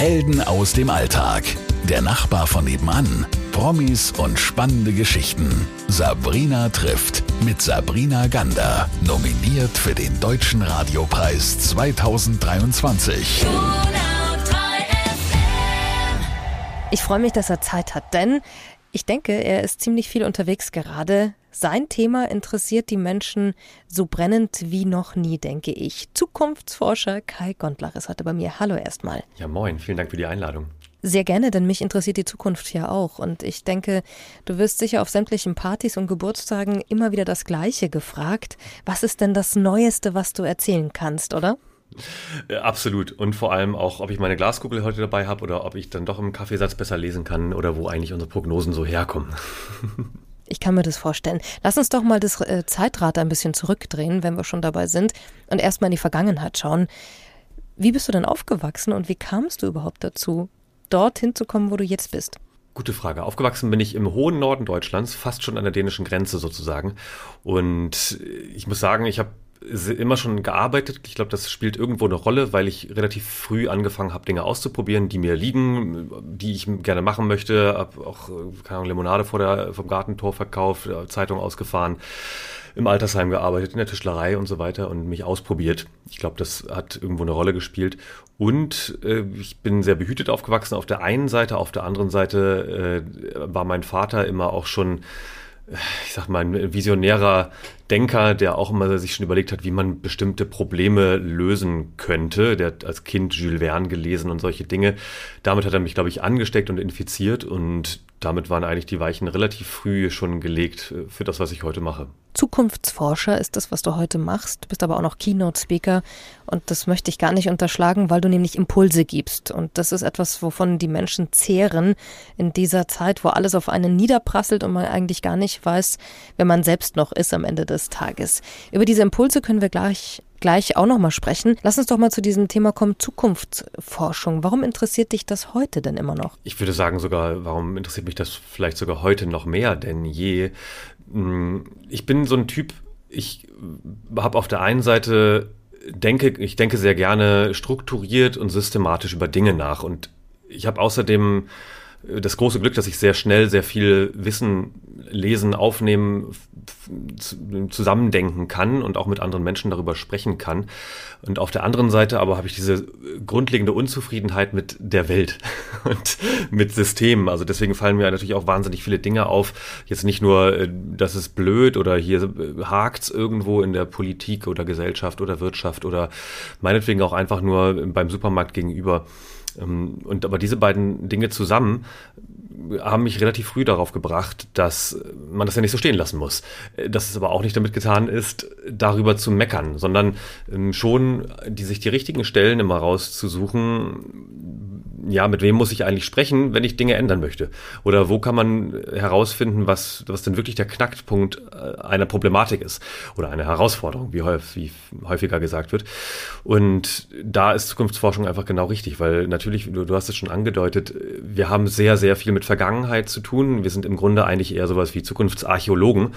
Helden aus dem Alltag. Der Nachbar von nebenan. Promis und spannende Geschichten. Sabrina trifft mit Sabrina Gander. Nominiert für den Deutschen Radiopreis 2023. Ich freue mich, dass er Zeit hat, denn ich denke, er ist ziemlich viel unterwegs gerade. Sein Thema interessiert die Menschen so brennend wie noch nie, denke ich. Zukunftsforscher Kai Gondlach ist heute bei mir. Hallo erstmal. Ja, moin. Vielen Dank für die Einladung. Sehr gerne, denn mich interessiert die Zukunft ja auch. Und ich denke, du wirst sicher auf sämtlichen Partys und Geburtstagen immer wieder das Gleiche gefragt. Was ist denn das Neueste, was du erzählen kannst, oder? Absolut. Und vor allem auch, ob ich meine Glaskugel heute dabei habe oder ob ich dann doch im Kaffeesatz besser lesen kann oder wo eigentlich unsere Prognosen so herkommen. Ich kann mir das vorstellen. Lass uns doch mal das äh, Zeitrad ein bisschen zurückdrehen, wenn wir schon dabei sind, und erstmal in die Vergangenheit schauen. Wie bist du denn aufgewachsen und wie kamst du überhaupt dazu, dorthin zu kommen, wo du jetzt bist? Gute Frage. Aufgewachsen bin ich im hohen Norden Deutschlands, fast schon an der dänischen Grenze sozusagen. Und ich muss sagen, ich habe immer schon gearbeitet. Ich glaube, das spielt irgendwo eine Rolle, weil ich relativ früh angefangen habe, Dinge auszuprobieren, die mir liegen, die ich gerne machen möchte. Hab auch keine Ahnung, Limonade vor der, vom Gartentor verkauft, Zeitung ausgefahren, im Altersheim gearbeitet, in der Tischlerei und so weiter und mich ausprobiert. Ich glaube, das hat irgendwo eine Rolle gespielt. Und äh, ich bin sehr behütet aufgewachsen auf der einen Seite, auf der anderen Seite äh, war mein Vater immer auch schon ich sag mal, ein visionärer Denker, der auch immer sich schon überlegt hat, wie man bestimmte Probleme lösen könnte. Der hat als Kind Jules Verne gelesen und solche Dinge. Damit hat er mich, glaube ich, angesteckt und infiziert und damit waren eigentlich die Weichen relativ früh schon gelegt äh, für das, was ich heute mache. Zukunftsforscher ist das, was du heute machst. Du bist aber auch noch Keynote-Speaker und das möchte ich gar nicht unterschlagen, weil du nämlich Impulse gibst. Und das ist etwas, wovon die Menschen zehren in dieser Zeit, wo alles auf einen niederprasselt und man eigentlich gar nicht weiß, wer man selbst noch ist am Ende des Tages. Über diese Impulse können wir gleich gleich auch noch mal sprechen. Lass uns doch mal zu diesem Thema kommen, Zukunftsforschung. Warum interessiert dich das heute denn immer noch? Ich würde sagen sogar, warum interessiert mich das vielleicht sogar heute noch mehr denn je? Hm, ich bin so ein Typ, ich habe auf der einen Seite denke, ich denke sehr gerne strukturiert und systematisch über Dinge nach. Und ich habe außerdem das große Glück, dass ich sehr schnell sehr viel Wissen lesen, aufnehmen, zusammendenken kann und auch mit anderen Menschen darüber sprechen kann. Und auf der anderen Seite aber habe ich diese grundlegende Unzufriedenheit mit der Welt und mit Systemen. Also deswegen fallen mir natürlich auch wahnsinnig viele Dinge auf. Jetzt nicht nur, äh, das ist blöd oder hier äh, hakt's irgendwo in der Politik oder Gesellschaft oder Wirtschaft oder meinetwegen auch einfach nur beim Supermarkt gegenüber. Ähm, und aber diese beiden Dinge zusammen haben mich relativ früh darauf gebracht, dass man das ja nicht so stehen lassen muss. Dass es aber auch nicht damit getan ist, darüber zu meckern, sondern ähm, schon die sich die richtigen Stellen immer rauszusuchen, ja, mit wem muss ich eigentlich sprechen, wenn ich Dinge ändern möchte? Oder wo kann man herausfinden, was, was denn wirklich der Knackpunkt äh, einer Problematik ist oder einer Herausforderung, wie, häufig, wie häufiger gesagt wird. Und da ist Zukunftsforschung einfach genau richtig, weil natürlich, du, du hast es schon angedeutet, wir haben sehr, sehr viel mit Vergangenheit zu tun. Wir sind im Grunde eigentlich eher sowas wie Zukunftsarchäologen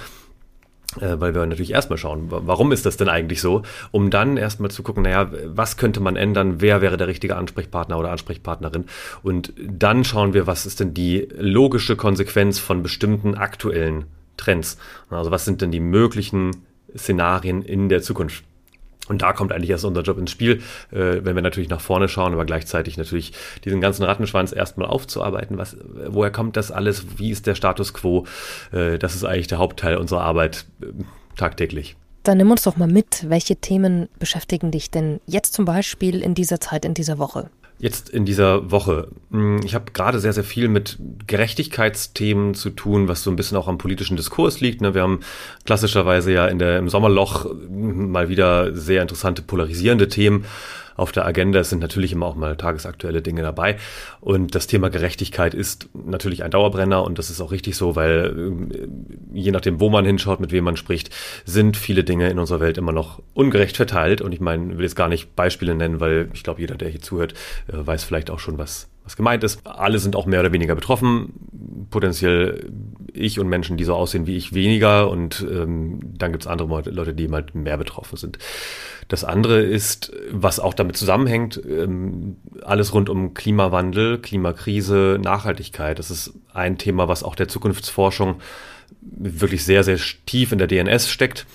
weil wir natürlich erstmal schauen, warum ist das denn eigentlich so, um dann erstmal zu gucken, naja, was könnte man ändern, wer wäre der richtige Ansprechpartner oder Ansprechpartnerin und dann schauen wir, was ist denn die logische Konsequenz von bestimmten aktuellen Trends. Also was sind denn die möglichen Szenarien in der Zukunft? Und da kommt eigentlich erst unser Job ins Spiel, äh, wenn wir natürlich nach vorne schauen, aber gleichzeitig natürlich diesen ganzen Rattenschwanz erstmal aufzuarbeiten. Was, woher kommt das alles? Wie ist der Status quo? Äh, das ist eigentlich der Hauptteil unserer Arbeit äh, tagtäglich. Dann nimm uns doch mal mit, welche Themen beschäftigen dich denn jetzt zum Beispiel in dieser Zeit, in dieser Woche? Jetzt in dieser Woche. Hm, ich habe gerade sehr, sehr viel mit Gerechtigkeitsthemen zu tun, was so ein bisschen auch am politischen Diskurs liegt. Ne? Wir haben klassischerweise ja in der, im Sommerloch mal wieder sehr interessante polarisierende Themen auf der Agenda. Es sind natürlich immer auch mal tagesaktuelle Dinge dabei. Und das Thema Gerechtigkeit ist natürlich ein Dauerbrenner und das ist auch richtig so, weil äh, je nachdem, wo man hinschaut, mit wem man spricht, sind viele Dinge in unserer Welt immer noch ungerecht verteilt. Und ich meine, ich will jetzt gar nicht Beispiele nennen, weil ich glaube, jeder, der hier zuhört, äh, weiß vielleicht auch schon, was was gemeint ist. Alle sind auch mehr oder weniger betroffen. Potenziell ich und Menschen, die so aussehen wie ich, weniger und ähm, dann gibt es andere Leute, die halt mehr betroffen sind. Das andere ist, was auch damit zusammenhängt, ähm, alles rund um Klimawandel, Klimakrise, Nachhaltigkeit. Das ist ein Thema, was auch der Zukunftsforschung wirklich sehr, sehr tief in der DNS steckt,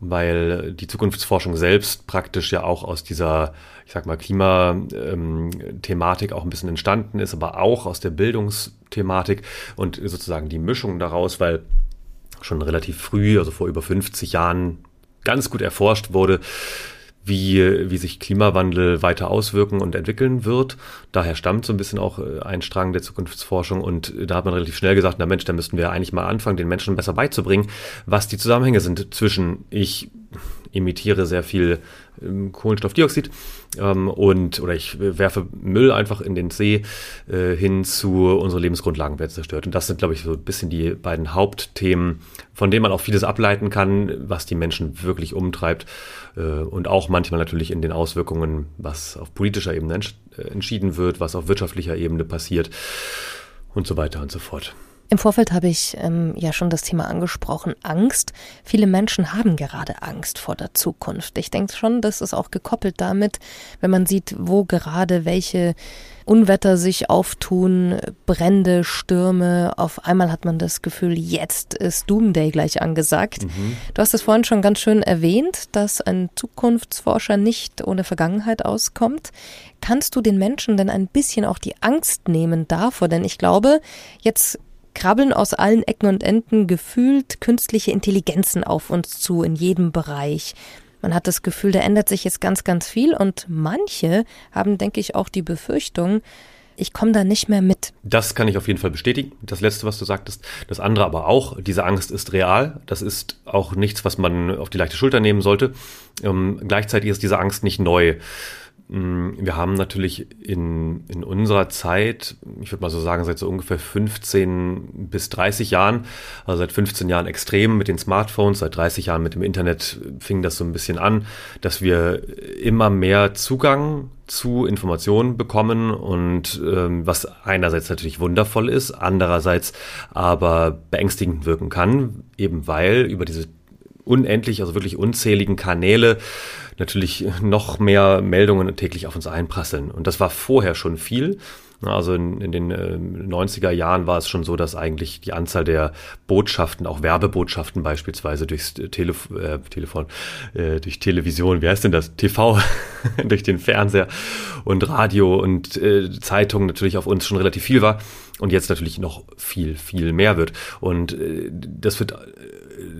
weil die Zukunftsforschung selbst praktisch ja auch aus dieser, ich sag mal, Klimathematik auch ein bisschen entstanden ist, aber auch aus der Bildungsthematik und sozusagen die Mischung daraus, weil schon relativ früh, also vor über 50 Jahren, ganz gut erforscht wurde, wie, wie sich Klimawandel weiter auswirken und entwickeln wird. Daher stammt so ein bisschen auch äh, ein Strang der Zukunftsforschung und da hat man relativ schnell gesagt, na Mensch, da müssten wir eigentlich mal anfangen, den Menschen besser beizubringen, was die Zusammenhänge sind zwischen ich emitiere sehr viel ähm, Kohlenstoffdioxid ähm, und oder ich werfe Müll einfach in den See äh, hin zu unsere Lebensgrundlagen werden zerstört. Und das sind, glaube ich, so ein bisschen die beiden Hauptthemen, von denen man auch vieles ableiten kann, was die Menschen wirklich umtreibt äh, und auch manchmal natürlich in den Auswirkungen, was auf politischer Ebene ents äh, entschieden wird, was auf wirtschaftlicher Ebene passiert und so weiter und so fort. Im Vorfeld habe ich ähm, ja schon das Thema angesprochen, Angst. Viele Menschen haben gerade Angst vor der Zukunft. Ich denke schon, das ist auch gekoppelt damit, wenn man sieht, wo gerade welche Unwetter sich auftun, Brände, Stürme. Auf einmal hat man das Gefühl, jetzt ist Doomday gleich angesagt. Mhm. Du hast es vorhin schon ganz schön erwähnt, dass ein Zukunftsforscher nicht ohne Vergangenheit auskommt. Kannst du den Menschen denn ein bisschen auch die Angst nehmen davor? Denn ich glaube, jetzt krabbeln aus allen Ecken und Enden gefühlt künstliche Intelligenzen auf uns zu in jedem Bereich. Man hat das Gefühl, da ändert sich jetzt ganz, ganz viel und manche haben, denke ich, auch die Befürchtung, ich komme da nicht mehr mit. Das kann ich auf jeden Fall bestätigen. Das letzte, was du sagtest. Das andere aber auch. Diese Angst ist real. Das ist auch nichts, was man auf die leichte Schulter nehmen sollte. Ähm, gleichzeitig ist diese Angst nicht neu. Mm, wir haben natürlich in, in unserer Zeit, ich würde mal so sagen, seit so ungefähr 15 bis 30 Jahren, also seit 15 Jahren extrem mit den Smartphones, seit 30 Jahren mit dem Internet fing das so ein bisschen an, dass wir immer mehr Zugang zu Informationen bekommen und ähm, was einerseits natürlich wundervoll ist, andererseits aber beängstigend wirken kann, eben weil über diese unendlich, also wirklich unzähligen Kanäle natürlich noch mehr Meldungen täglich auf uns einprasseln. Und das war vorher schon viel. Also in, in den äh, 90er Jahren war es schon so, dass eigentlich die Anzahl der Botschaften, auch Werbebotschaften beispielsweise durchs Telef äh, Telefon, äh, durch Television, wie heißt denn das? TV, durch den Fernseher und Radio und äh, Zeitungen natürlich auf uns schon relativ viel war und jetzt natürlich noch viel, viel mehr wird. Und äh, das wird äh,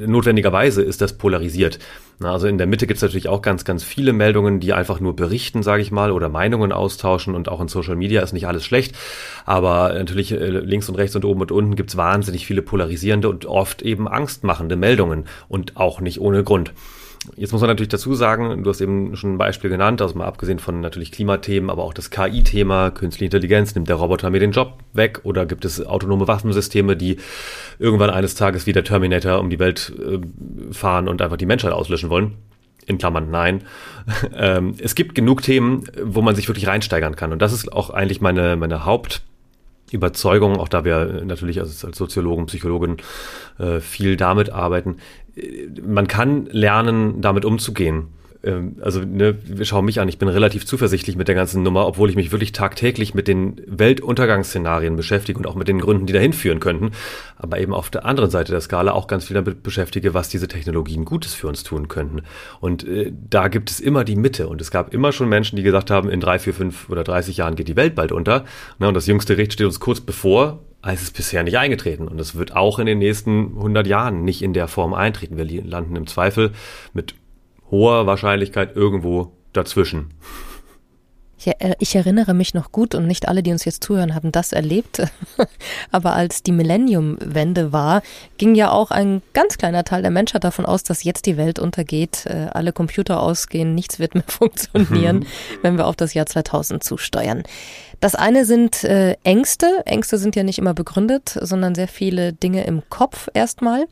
notwendigerweise ist das polarisiert. Also in der Mitte gibt es natürlich auch ganz, ganz viele Meldungen, die einfach nur berichten, sage ich mal, oder Meinungen austauschen und auch in Social Media ist nicht alles schlecht. Aber natürlich äh, links und rechts und oben und unten gibt es wahnsinnig viele polarisierende und oft eben angstmachende Meldungen und auch nicht ohne Grund. Jetzt muss man natürlich dazu sagen, du hast eben schon ein Beispiel genannt, also mal abgesehen von natürlich Klimathemen, aber auch das KI-Thema, künstliche Intelligenz, nimmt der Roboter mir den Job weg oder gibt es autonome Waffensysteme, die irgendwann eines Tages wie der Terminator um die Welt äh, fahren und einfach die Menschheit auslöschen wollen? In Klammern nein. ähm, es gibt genug Themen, wo man sich wirklich reinsteigern kann und das ist auch eigentlich meine, meine Haupt- Überzeugung, auch da wir natürlich als, als Soziologen, Psychologen äh, viel damit arbeiten, man kann lernen, damit umzugehen. Ähm, also, ne, schau mich an, ich bin relativ zuversichtlich mit der ganzen Nummer, obwohl ich mich wirklich tagtäglich mit den Weltuntergangsszenarien beschäftige und auch mit den Gründen, die dahin führen könnten. Aber eben auf der anderen Seite der Skala auch ganz viel damit beschäftige, was diese Technologien Gutes für uns tun könnten. Und äh, da gibt es immer die Mitte. Und es gab immer schon Menschen, die gesagt haben, in drei, vier, fünf oder 30 Jahren geht die Welt bald unter. Ne, und das jüngste Gericht steht uns kurz bevor es ist bisher nicht eingetreten und es wird auch in den nächsten 100 Jahren nicht in der Form eintreten. Wir landen im Zweifel mit hoher Wahrscheinlichkeit irgendwo dazwischen. Äh, ich, erinnere mich noch gut und nicht alle, die uns jetzt zuhören, haben das erlebt. Aber als die Millennium-Wende war, ging ja auch ein ganz kleiner Teil der Menschheit davon aus, dass jetzt die Welt untergeht, äh, alle Computer ausgehen, nichts wird mehr funktionieren, wenn wir auf das Jahr 2000 zusteuern. Das eine sind äh, Ängste. Ängste sind ja nicht immer begründet, sondern sehr viele Dinge im Kopf erstmal.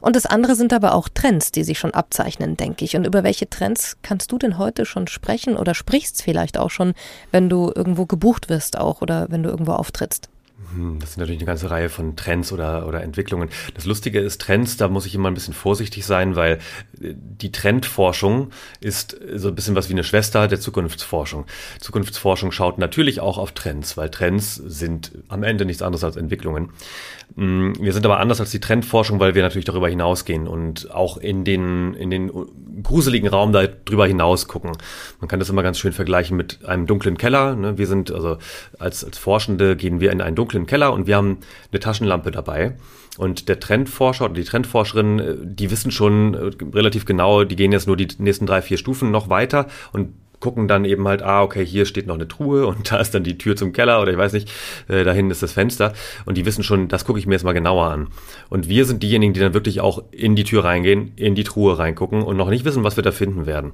Und das andere sind aber auch Trends, die sich schon abzeichnen, denke ich. Und über welche Trends kannst du denn heute schon sprechen oder sprichst vielleicht auch schon, wenn du irgendwo gebucht wirst auch oder wenn du irgendwo auftrittst? Hm, das sind natürlich eine ganze Reihe von Trends oder, oder Entwicklungen. Das Lustige ist, Trends, da muss ich immer ein bisschen vorsichtig sein, weil äh, die Trendforschung ist so ein bisschen was wie eine Schwester der Zukunftsforschung. Zukunftsforschung schaut natürlich auch auf Trends, weil Trends sind am Ende nichts anderes als Entwicklungen. Hm, wir sind aber anders als die Trendforschung, weil wir natürlich darüber hinausgehen und auch in den, in den gruseligen Raum darüber hinaus gucken. Man kann das immer ganz schön vergleichen mit einem dunklen Keller. Ne? Wir sind also als, als Forschende gehen wir in einen dunklen Keller und wir haben eine Taschenlampe dabei. Und der Trendforscher oder die Trendforscherin, äh, die wissen schon äh, relativ genau, die gehen jetzt nur die nächsten drei, vier Stufen noch weiter und gucken dann eben halt, ah, okay, hier steht noch eine Truhe und da ist dann die Tür zum Keller oder ich weiß nicht, äh, dahin ist das Fenster. Und die wissen schon, das gucke ich mir jetzt mal genauer an. Und wir sind diejenigen, die dann wirklich auch in die Tür reingehen, in die Truhe reingucken und noch nicht wissen, was wir da finden werden.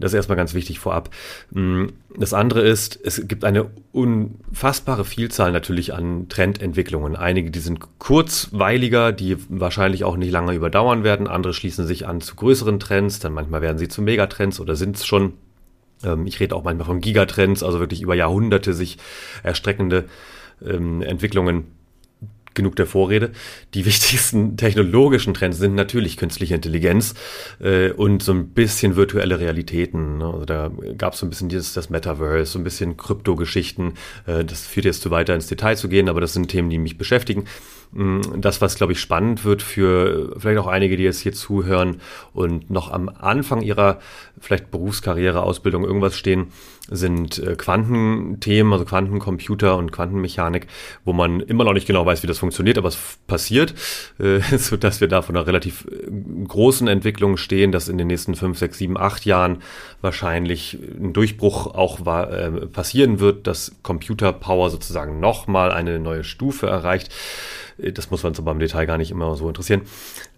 Das ist erstmal ganz wichtig vorab. Mm, das andere ist, es gibt eine unfassbare Vielzahl natürlich an Trendentwicklungen. Einige, die sind kurzweiliger, die wahrscheinlich auch nicht lange überdauern werden. Andere schließen sich an zu größeren Trends, dann manchmal werden sie zu Megatrends oder sind es schon. Ähm, ich rede auch manchmal von Gigatrends, also wirklich über Jahrhunderte sich erstreckende ähm, Entwicklungen genug der Vorrede. Die wichtigsten technologischen Trends sind natürlich künstliche Intelligenz äh, und so ein bisschen virtuelle Realitäten. Ne? Also da gab es so ein bisschen dieses das Metaverse, so ein bisschen Kryptogeschichten. Äh, das führt jetzt zu weiter ins Detail zu gehen, aber das sind Themen, die mich beschäftigen. Mm, das, was, glaube ich, spannend wird für vielleicht auch einige, die jetzt hier zuhören und noch am Anfang ihrer vielleicht Berufskarriere, Ausbildung irgendwas stehen, sind äh, Quantenthemen, also Quantencomputer und Quantenmechanik, wo man immer noch nicht genau weiß, wie das funktioniert, aber es passiert, äh, so dass wir da von einer relativ äh, großen Entwicklung stehen, dass in den nächsten fünf, sechs, sieben, acht Jahren wahrscheinlich ein Durchbruch auch äh, passieren wird, dass Computerpower sozusagen nochmal eine neue Stufe erreicht. Das muss man so beim Detail gar nicht immer so interessieren.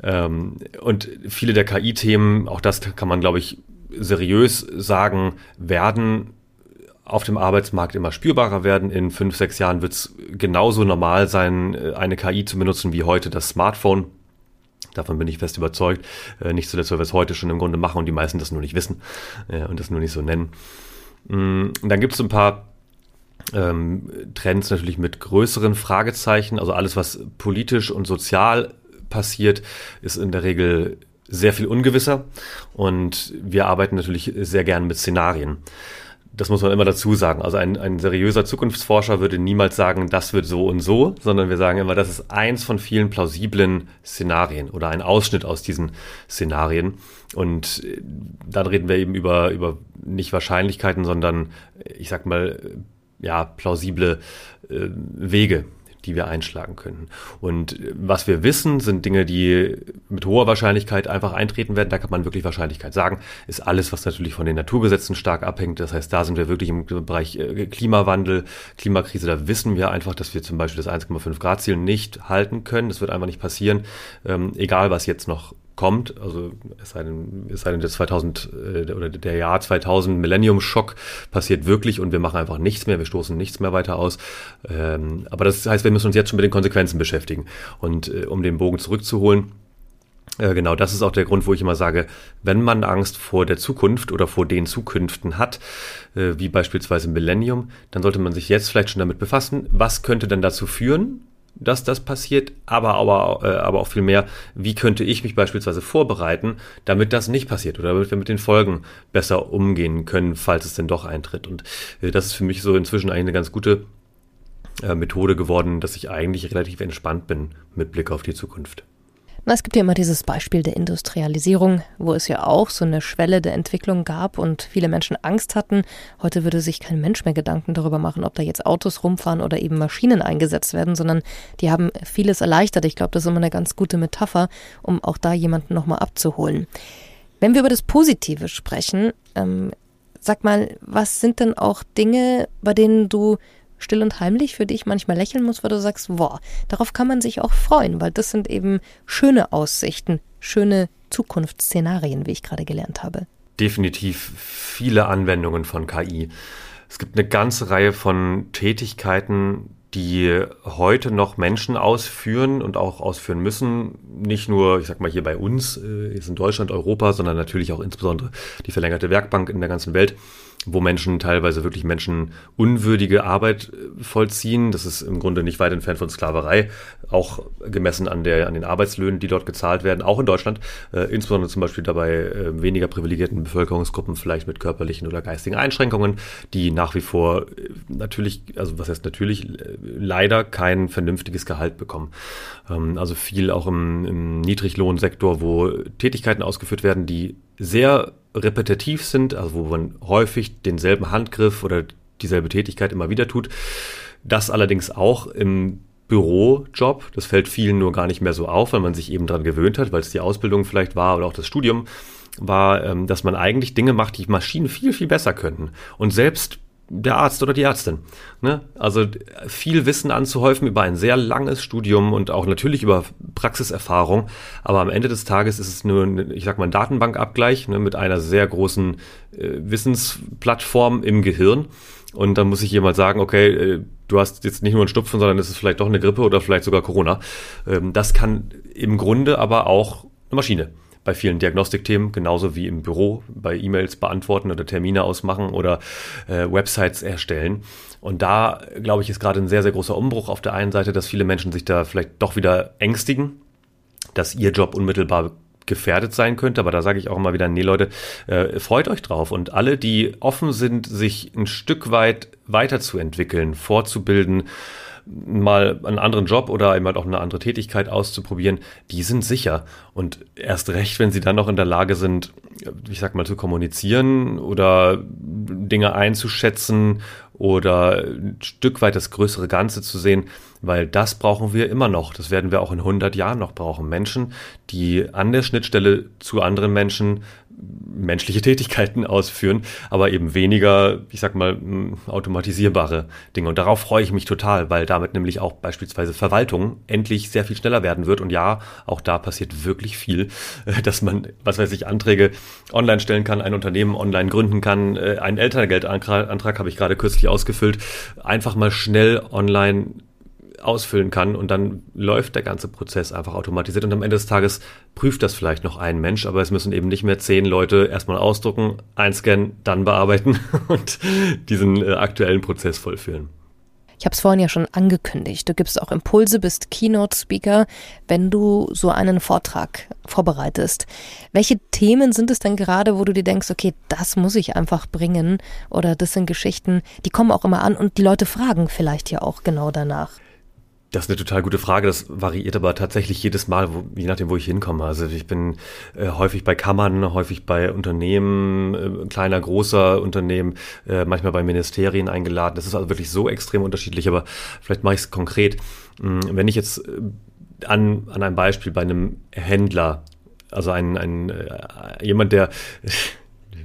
Ähm, und viele der KI-Themen, auch das kann man, glaube ich, seriös sagen, werden auf dem Arbeitsmarkt immer spürbarer werden. In fünf, sechs Jahren wird es genauso normal sein, eine KI zu benutzen wie heute das Smartphone. Davon bin ich fest überzeugt. Äh, nicht zuletzt, weil wir es heute schon im Grunde machen und die meisten das nur nicht wissen äh, und das nur nicht so nennen. Mm, dann gibt es ein paar ähm, Trends natürlich mit größeren Fragezeichen. Also alles, was politisch und sozial passiert, ist in der Regel sehr viel ungewisser und wir arbeiten natürlich sehr gern mit Szenarien. Das muss man immer dazu sagen. Also ein, ein seriöser Zukunftsforscher würde niemals sagen, das wird so und so, sondern wir sagen immer, das ist eins von vielen plausiblen Szenarien oder ein Ausschnitt aus diesen Szenarien. Und dann reden wir eben über, über nicht Wahrscheinlichkeiten, sondern ich sag mal, ja, plausible äh, Wege, die wir einschlagen könnten. Und äh, was wir wissen, sind Dinge, die mit hoher Wahrscheinlichkeit einfach eintreten werden. Da kann man wirklich Wahrscheinlichkeit sagen. Ist alles, was natürlich von den Naturgesetzen stark abhängt. Das heißt, da sind wir wirklich im Bereich äh, Klimawandel, Klimakrise. Da wissen wir einfach, dass wir zum Beispiel das 1,5 Grad Ziel nicht halten können. Das wird einfach nicht passieren. Ähm, egal, was jetzt noch kommt, also es sei denn, es sei denn der 2000 äh, oder der Jahr 2000 Millennium Schock passiert wirklich und wir machen einfach nichts mehr, wir stoßen nichts mehr weiter aus. Ähm, aber das heißt, wir müssen uns jetzt schon mit den Konsequenzen beschäftigen und äh, um den Bogen zurückzuholen. Äh, genau, das ist auch der Grund, wo ich immer sage, wenn man Angst vor der Zukunft oder vor den Zukünften hat, äh, wie beispielsweise Millennium, dann sollte man sich jetzt vielleicht schon damit befassen, was könnte denn dazu führen, dass das passiert, aber, aber, äh, aber auch viel mehr, wie könnte ich mich beispielsweise vorbereiten, damit das nicht passiert oder damit wir mit den Folgen besser umgehen können, falls es denn doch eintritt. Und äh, das ist für mich so inzwischen eigentlich eine ganz gute äh, Methode geworden, dass ich eigentlich relativ entspannt bin mit Blick auf die Zukunft. Na, es gibt ja immer dieses Beispiel der Industrialisierung, wo es ja auch so eine Schwelle der Entwicklung gab und viele Menschen Angst hatten. Heute würde sich kein Mensch mehr Gedanken darüber machen, ob da jetzt Autos rumfahren oder eben Maschinen eingesetzt werden, sondern die haben vieles erleichtert. Ich glaube, das ist immer eine ganz gute Metapher, um auch da jemanden nochmal abzuholen. Wenn wir über das Positive sprechen, ähm, sag mal, was sind denn auch Dinge, bei denen du still und heimlich für dich manchmal lächeln muss, weil du sagst, boah, darauf kann man sich auch freuen, weil das sind eben schöne Aussichten, schöne Zukunftsszenarien, wie ich gerade gelernt habe. Definitiv viele Anwendungen von KI. Es gibt eine ganze Reihe von Tätigkeiten, die heute noch Menschen ausführen und auch ausführen müssen. Nicht nur, ich sag mal, hier bei uns, äh, jetzt in Deutschland, Europa, sondern natürlich auch insbesondere die verlängerte Werkbank in der ganzen Welt wo Menschen teilweise wirklich menschenunwürdige Arbeit äh, vollziehen. Das ist im Grunde nicht weit entfernt von Sklaverei, auch gemessen an, der, an den Arbeitslöhnen, die dort gezahlt werden, auch in Deutschland, äh, insbesondere zum Beispiel dabei äh, weniger privilegierten Bevölkerungsgruppen, vielleicht mit körperlichen oder geistigen Einschränkungen, die nach wie vor äh, natürlich, also was heißt natürlich, äh, leider kein vernünftiges Gehalt bekommen. Ähm, also viel auch im, im Niedriglohnsektor, wo Tätigkeiten ausgeführt werden, die sehr repetitiv sind, also wo man häufig denselben Handgriff oder dieselbe Tätigkeit immer wieder tut. Das allerdings auch im Bürojob. Das fällt vielen nur gar nicht mehr so auf, weil man sich eben daran gewöhnt hat, weil es die Ausbildung vielleicht war oder auch das Studium war, ähm, dass man eigentlich Dinge macht, die Maschinen viel, viel besser könnten. Und selbst der Arzt oder die Ärztin. Ne? Also viel Wissen anzuhäufen über ein sehr langes Studium und auch natürlich über Praxiserfahrung. Aber am Ende des Tages ist es nur, ich sag mal, ein Datenbankabgleich ne, mit einer sehr großen äh, Wissensplattform im Gehirn. Und dann muss ich jemand sagen, okay, äh, du hast jetzt nicht nur einen Stupfen, sondern es ist vielleicht doch eine Grippe oder vielleicht sogar Corona. Ähm, das kann im Grunde aber auch eine Maschine bei vielen Diagnostikthemen, genauso wie im Büro bei E-Mails beantworten oder Termine ausmachen oder äh, Websites erstellen. Und da, glaube ich, ist gerade ein sehr, sehr großer Umbruch auf der einen Seite, dass viele Menschen sich da vielleicht doch wieder ängstigen, dass ihr Job unmittelbar gefährdet sein könnte. Aber da sage ich auch immer wieder, nee Leute, äh, freut euch drauf. Und alle, die offen sind, sich ein Stück weit weiterzuentwickeln, vorzubilden, mal einen anderen Job oder eben halt auch eine andere Tätigkeit auszuprobieren, die sind sicher. Und erst recht, wenn sie dann noch in der Lage sind, ich sag mal, zu kommunizieren oder Dinge einzuschätzen oder ein Stück weit das größere Ganze zu sehen, weil das brauchen wir immer noch. Das werden wir auch in 100 Jahren noch brauchen. Menschen, die an der Schnittstelle zu anderen Menschen menschliche Tätigkeiten ausführen, aber eben weniger, ich sag mal, automatisierbare Dinge. Und darauf freue ich mich total, weil damit nämlich auch beispielsweise Verwaltung endlich sehr viel schneller werden wird. Und ja, auch da passiert wirklich viel, dass man, was weiß ich, Anträge online stellen kann, ein Unternehmen online gründen kann, äh, einen Elterngeldantrag habe ich gerade kürzlich ausgefüllt, einfach mal schnell online ausfüllen kann und dann läuft der ganze Prozess einfach automatisiert und am Ende des Tages prüft das vielleicht noch ein Mensch, aber es müssen eben nicht mehr zehn Leute erstmal ausdrucken, einscannen, dann bearbeiten und diesen äh, aktuellen Prozess vollführen. Ich habe es vorhin ja schon angekündigt. Du gibst auch Impulse, bist Keynote-Speaker, wenn du so einen Vortrag vorbereitest. Welche Themen sind es denn gerade, wo du dir denkst, okay, das muss ich einfach bringen oder das sind Geschichten, die kommen auch immer an und die Leute fragen vielleicht ja auch genau danach? Das ist eine total gute Frage. Das variiert aber tatsächlich jedes Mal, wo, je nachdem, wo ich hinkomme. Also ich bin äh, häufig bei Kammern, häufig bei Unternehmen, äh, kleiner, großer Unternehmen, äh, manchmal bei Ministerien eingeladen. Das ist also wirklich so extrem unterschiedlich, aber vielleicht mache ich es konkret. Hm, wenn ich jetzt äh, an, an einem Beispiel bei einem Händler, also ein, ein äh, jemand, der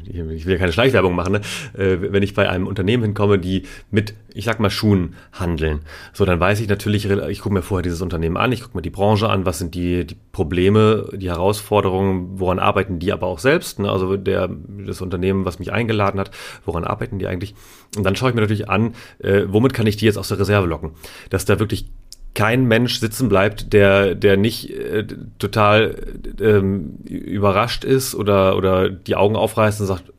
ich will ja keine Schleichwerbung machen, ne? äh, wenn ich bei einem Unternehmen hinkomme, die mit, ich sag mal, Schuhen handeln, so dann weiß ich natürlich, ich gucke mir vorher dieses Unternehmen an, ich gucke mir die Branche an, was sind die, die Probleme, die Herausforderungen, woran arbeiten die aber auch selbst, ne? also der, das Unternehmen, was mich eingeladen hat, woran arbeiten die eigentlich? Und dann schaue ich mir natürlich an, äh, womit kann ich die jetzt aus der Reserve locken, dass da wirklich kein Mensch sitzen bleibt, der, der nicht äh, total ähm, überrascht ist oder, oder die Augen aufreißt und sagt,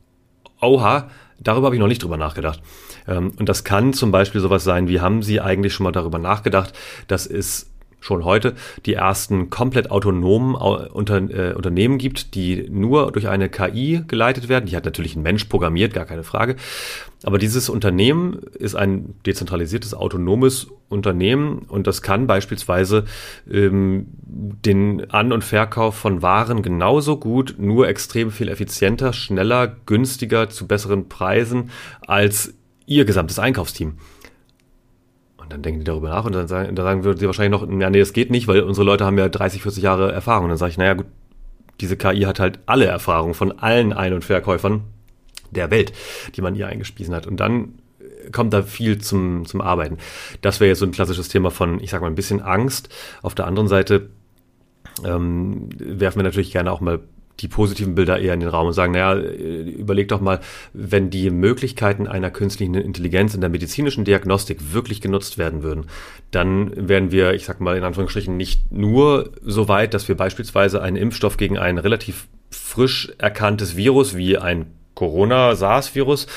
oha, darüber habe ich noch nicht drüber nachgedacht. Ähm, und das kann zum Beispiel sowas sein, wie haben Sie eigentlich schon mal darüber nachgedacht, dass es schon heute die ersten komplett autonomen Unter, äh, Unternehmen gibt, die nur durch eine KI geleitet werden. Die hat natürlich ein Mensch programmiert, gar keine Frage. Aber dieses Unternehmen ist ein dezentralisiertes, autonomes Unternehmen und das kann beispielsweise ähm, den An- und Verkauf von Waren genauso gut, nur extrem viel effizienter, schneller, günstiger, zu besseren Preisen als ihr gesamtes Einkaufsteam. Und dann denken die darüber nach und dann sagen, dann sagen sie wahrscheinlich noch, ja, nee, das geht nicht, weil unsere Leute haben ja 30, 40 Jahre Erfahrung. Und dann sage ich, naja, gut, diese KI hat halt alle Erfahrungen von allen Ein- und Verkäufern der Welt, die man ihr eingespiesen hat. Und dann kommt da viel zum, zum Arbeiten. Das wäre jetzt so ein klassisches Thema von, ich sag mal, ein bisschen Angst. Auf der anderen Seite ähm, werfen wir natürlich gerne auch mal die positiven Bilder eher in den Raum und sagen, naja, überleg doch mal, wenn die Möglichkeiten einer künstlichen Intelligenz in der medizinischen Diagnostik wirklich genutzt werden würden, dann wären wir, ich sag mal in Anführungsstrichen, nicht nur so weit, dass wir beispielsweise einen Impfstoff gegen ein relativ frisch erkanntes Virus wie ein Corona, SARS-Virus,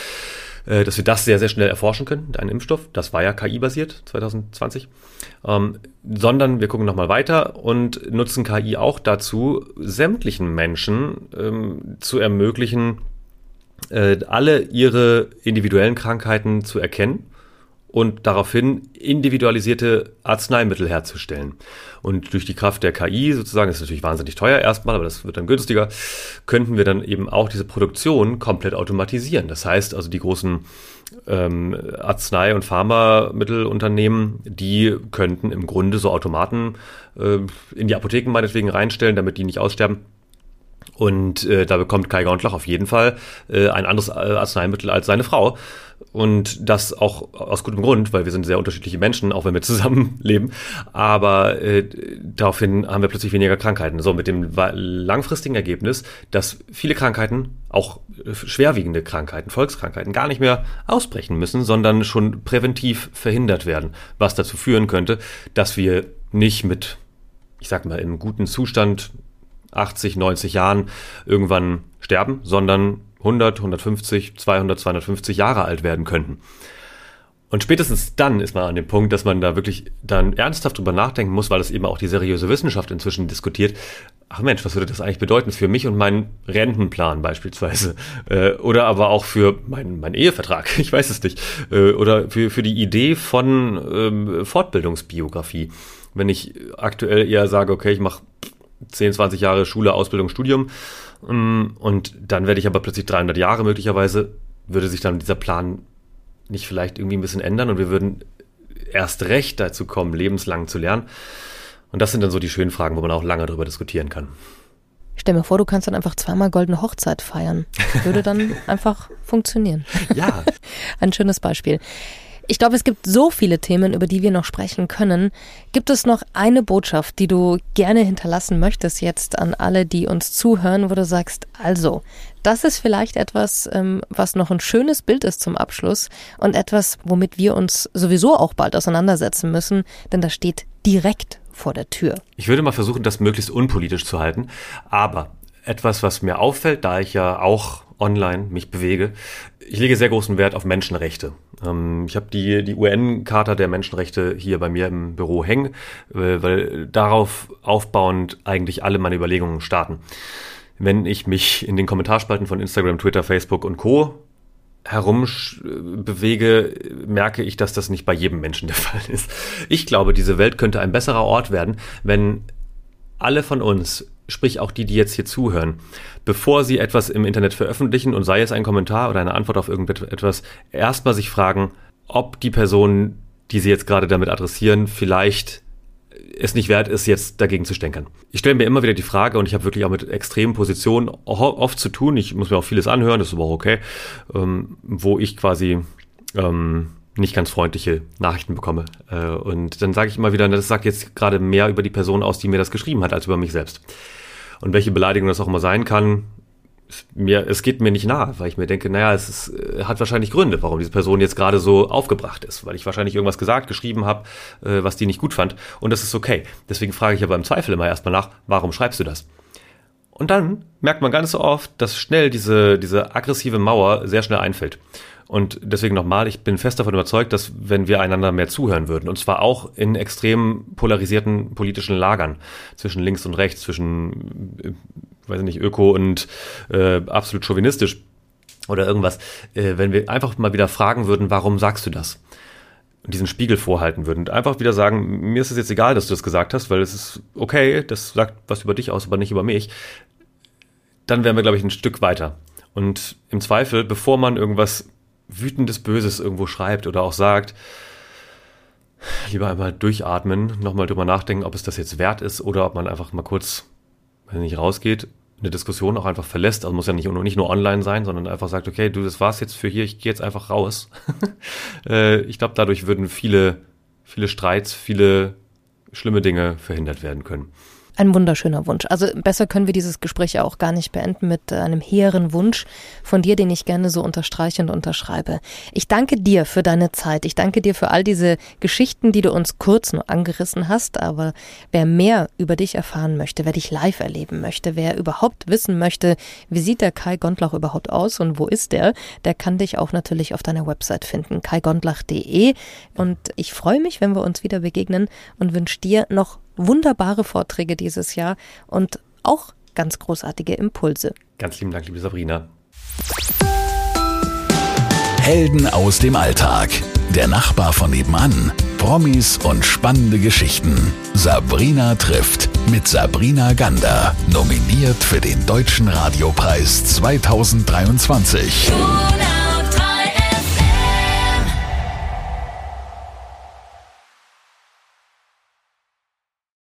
äh, dass wir das sehr, sehr schnell erforschen können, einen Impfstoff. Das war ja KI-basiert 2020. Ähm, sondern wir gucken nochmal weiter und nutzen KI auch dazu, sämtlichen Menschen ähm, zu ermöglichen, äh, alle ihre individuellen Krankheiten zu erkennen und daraufhin individualisierte Arzneimittel herzustellen. Und durch die Kraft der KI sozusagen, das ist natürlich wahnsinnig teuer erstmal, aber das wird dann günstiger, könnten wir dann eben auch diese Produktion komplett automatisieren. Das heißt also die großen ähm, Arznei- und Pharmamittelunternehmen, die könnten im Grunde so Automaten äh, in die Apotheken meinetwegen reinstellen, damit die nicht aussterben und äh, da bekommt Kai Gauntloch auf jeden Fall äh, ein anderes äh, Arzneimittel als seine Frau. Und das auch aus gutem Grund, weil wir sind sehr unterschiedliche Menschen, auch wenn wir zusammenleben. Aber äh, daraufhin haben wir plötzlich weniger Krankheiten. So mit dem langfristigen Ergebnis, dass viele Krankheiten, auch äh, schwerwiegende Krankheiten, Volkskrankheiten, gar nicht mehr ausbrechen müssen, sondern schon präventiv verhindert werden. Was dazu führen könnte, dass wir nicht mit, ich sag mal, im guten Zustand 80, 90 Jahren irgendwann sterben, sondern 100, 150, 200, 250 Jahre alt werden könnten. Und spätestens dann ist man an dem Punkt, dass man da wirklich dann ernsthaft drüber nachdenken muss, weil es eben auch die seriöse Wissenschaft inzwischen diskutiert. Ach Mensch, was würde das eigentlich bedeuten für mich und meinen Rentenplan beispielsweise? Äh, oder aber auch für meinen mein Ehevertrag, ich weiß es nicht. Äh, oder für, für die Idee von ähm, Fortbildungsbiografie. Wenn ich aktuell eher sage, okay, ich mache 10, 20 Jahre Schule, Ausbildung, Studium mm, und dann werde ich aber plötzlich 300 Jahre möglicherweise, würde sich dann dieser Plan nicht vielleicht irgendwie ein bisschen ändern und wir würden erst recht dazu kommen, lebenslang zu lernen. Und das sind dann so die schönen Fragen, wo man auch lange darüber diskutieren kann. Stell mir vor, du kannst dann einfach zweimal goldene Hochzeit feiern. Würde dann einfach funktionieren. Ja. Ein schönes Beispiel. Ich glaube, es gibt so viele Themen, über die wir noch sprechen können. Gibt es noch eine Botschaft, die du gerne hinterlassen möchtest jetzt an alle, die uns zuhören, wo du sagst, also, das ist vielleicht etwas, ähm, was noch ein schönes Bild ist zum Abschluss und etwas, womit wir uns sowieso auch bald auseinandersetzen müssen, denn das steht direkt vor der Tür. Ich würde mal versuchen, das möglichst unpolitisch zu halten, aber etwas, was mir auffällt, da ich ja auch online mich bewege. Ich lege sehr großen Wert auf Menschenrechte. Ähm, ich habe die, die UN-Charta der Menschenrechte hier bei mir im Büro hängen, äh, weil darauf aufbauend eigentlich alle meine Überlegungen starten. Wenn ich mich in den Kommentarspalten von Instagram, Twitter, Facebook und Co herumbewege, merke ich, dass das nicht bei jedem Menschen der Fall ist. Ich glaube, diese Welt könnte ein besserer Ort werden, wenn alle von uns sprich auch die, die jetzt hier zuhören, bevor sie etwas im Internet veröffentlichen und sei es ein Kommentar oder eine Antwort auf irgendetwas, erstmal sich fragen, ob die Person, die sie jetzt gerade damit adressieren, vielleicht es nicht wert ist, jetzt dagegen zu stänkern. Ich stelle mir immer wieder die Frage, und ich habe wirklich auch mit extremen Positionen oft zu tun, ich muss mir auch vieles anhören, das ist aber auch okay, ähm, wo ich quasi ähm, nicht ganz freundliche Nachrichten bekomme. Äh, und dann sage ich immer wieder, das sagt jetzt gerade mehr über die Person aus, die mir das geschrieben hat, als über mich selbst. Und welche Beleidigung das auch immer sein kann, mir, es geht mir nicht nahe, weil ich mir denke, naja, es ist, äh, hat wahrscheinlich Gründe, warum diese Person jetzt gerade so aufgebracht ist, weil ich wahrscheinlich irgendwas gesagt, geschrieben habe, äh, was die nicht gut fand. Und das ist okay. Deswegen frage ich aber im Zweifel immer erstmal nach, warum schreibst du das? Und dann merkt man ganz oft, dass schnell diese, diese aggressive Mauer sehr schnell einfällt. Und deswegen nochmal, ich bin fest davon überzeugt, dass wenn wir einander mehr zuhören würden, und zwar auch in extrem polarisierten politischen Lagern, zwischen links und rechts, zwischen, äh, weiß ich nicht, öko und äh, absolut chauvinistisch oder irgendwas, äh, wenn wir einfach mal wieder fragen würden, warum sagst du das? Diesen Spiegel vorhalten würden und einfach wieder sagen, mir ist es jetzt egal, dass du das gesagt hast, weil es ist okay, das sagt was über dich aus, aber nicht über mich, dann wären wir, glaube ich, ein Stück weiter. Und im Zweifel, bevor man irgendwas wütendes Böses irgendwo schreibt oder auch sagt, lieber einmal durchatmen, nochmal drüber nachdenken, ob es das jetzt wert ist oder ob man einfach mal kurz, wenn nicht rausgeht, eine Diskussion auch einfach verlässt. Also muss ja nicht, nicht nur online sein, sondern einfach sagt, okay, du, das war's jetzt für hier, ich gehe jetzt einfach raus. Äh, ich glaube, dadurch würden viele, viele Streits, viele schlimme Dinge verhindert werden können. Ein wunderschöner Wunsch. Also besser können wir dieses Gespräch ja auch gar nicht beenden mit einem hehren Wunsch von dir, den ich gerne so unterstreiche und unterschreibe. Ich danke dir für deine Zeit. Ich danke dir für all diese Geschichten, die du uns kurz nur angerissen hast. Aber wer mehr über dich erfahren möchte, wer dich live erleben möchte, wer überhaupt wissen möchte, wie sieht der Kai Gondlach überhaupt aus und wo ist der, der kann dich auch natürlich auf deiner Website finden, kaigondlach.de. Und ich freue mich, wenn wir uns wieder begegnen und wünsche dir noch wunderbare Vorträge dieses Jahr und auch ganz großartige Impulse. Ganz lieben Dank, liebe Sabrina. Helden aus dem Alltag. Der Nachbar von nebenan. Promis und spannende Geschichten. Sabrina trifft mit Sabrina Gander. Nominiert für den Deutschen Radiopreis 2023.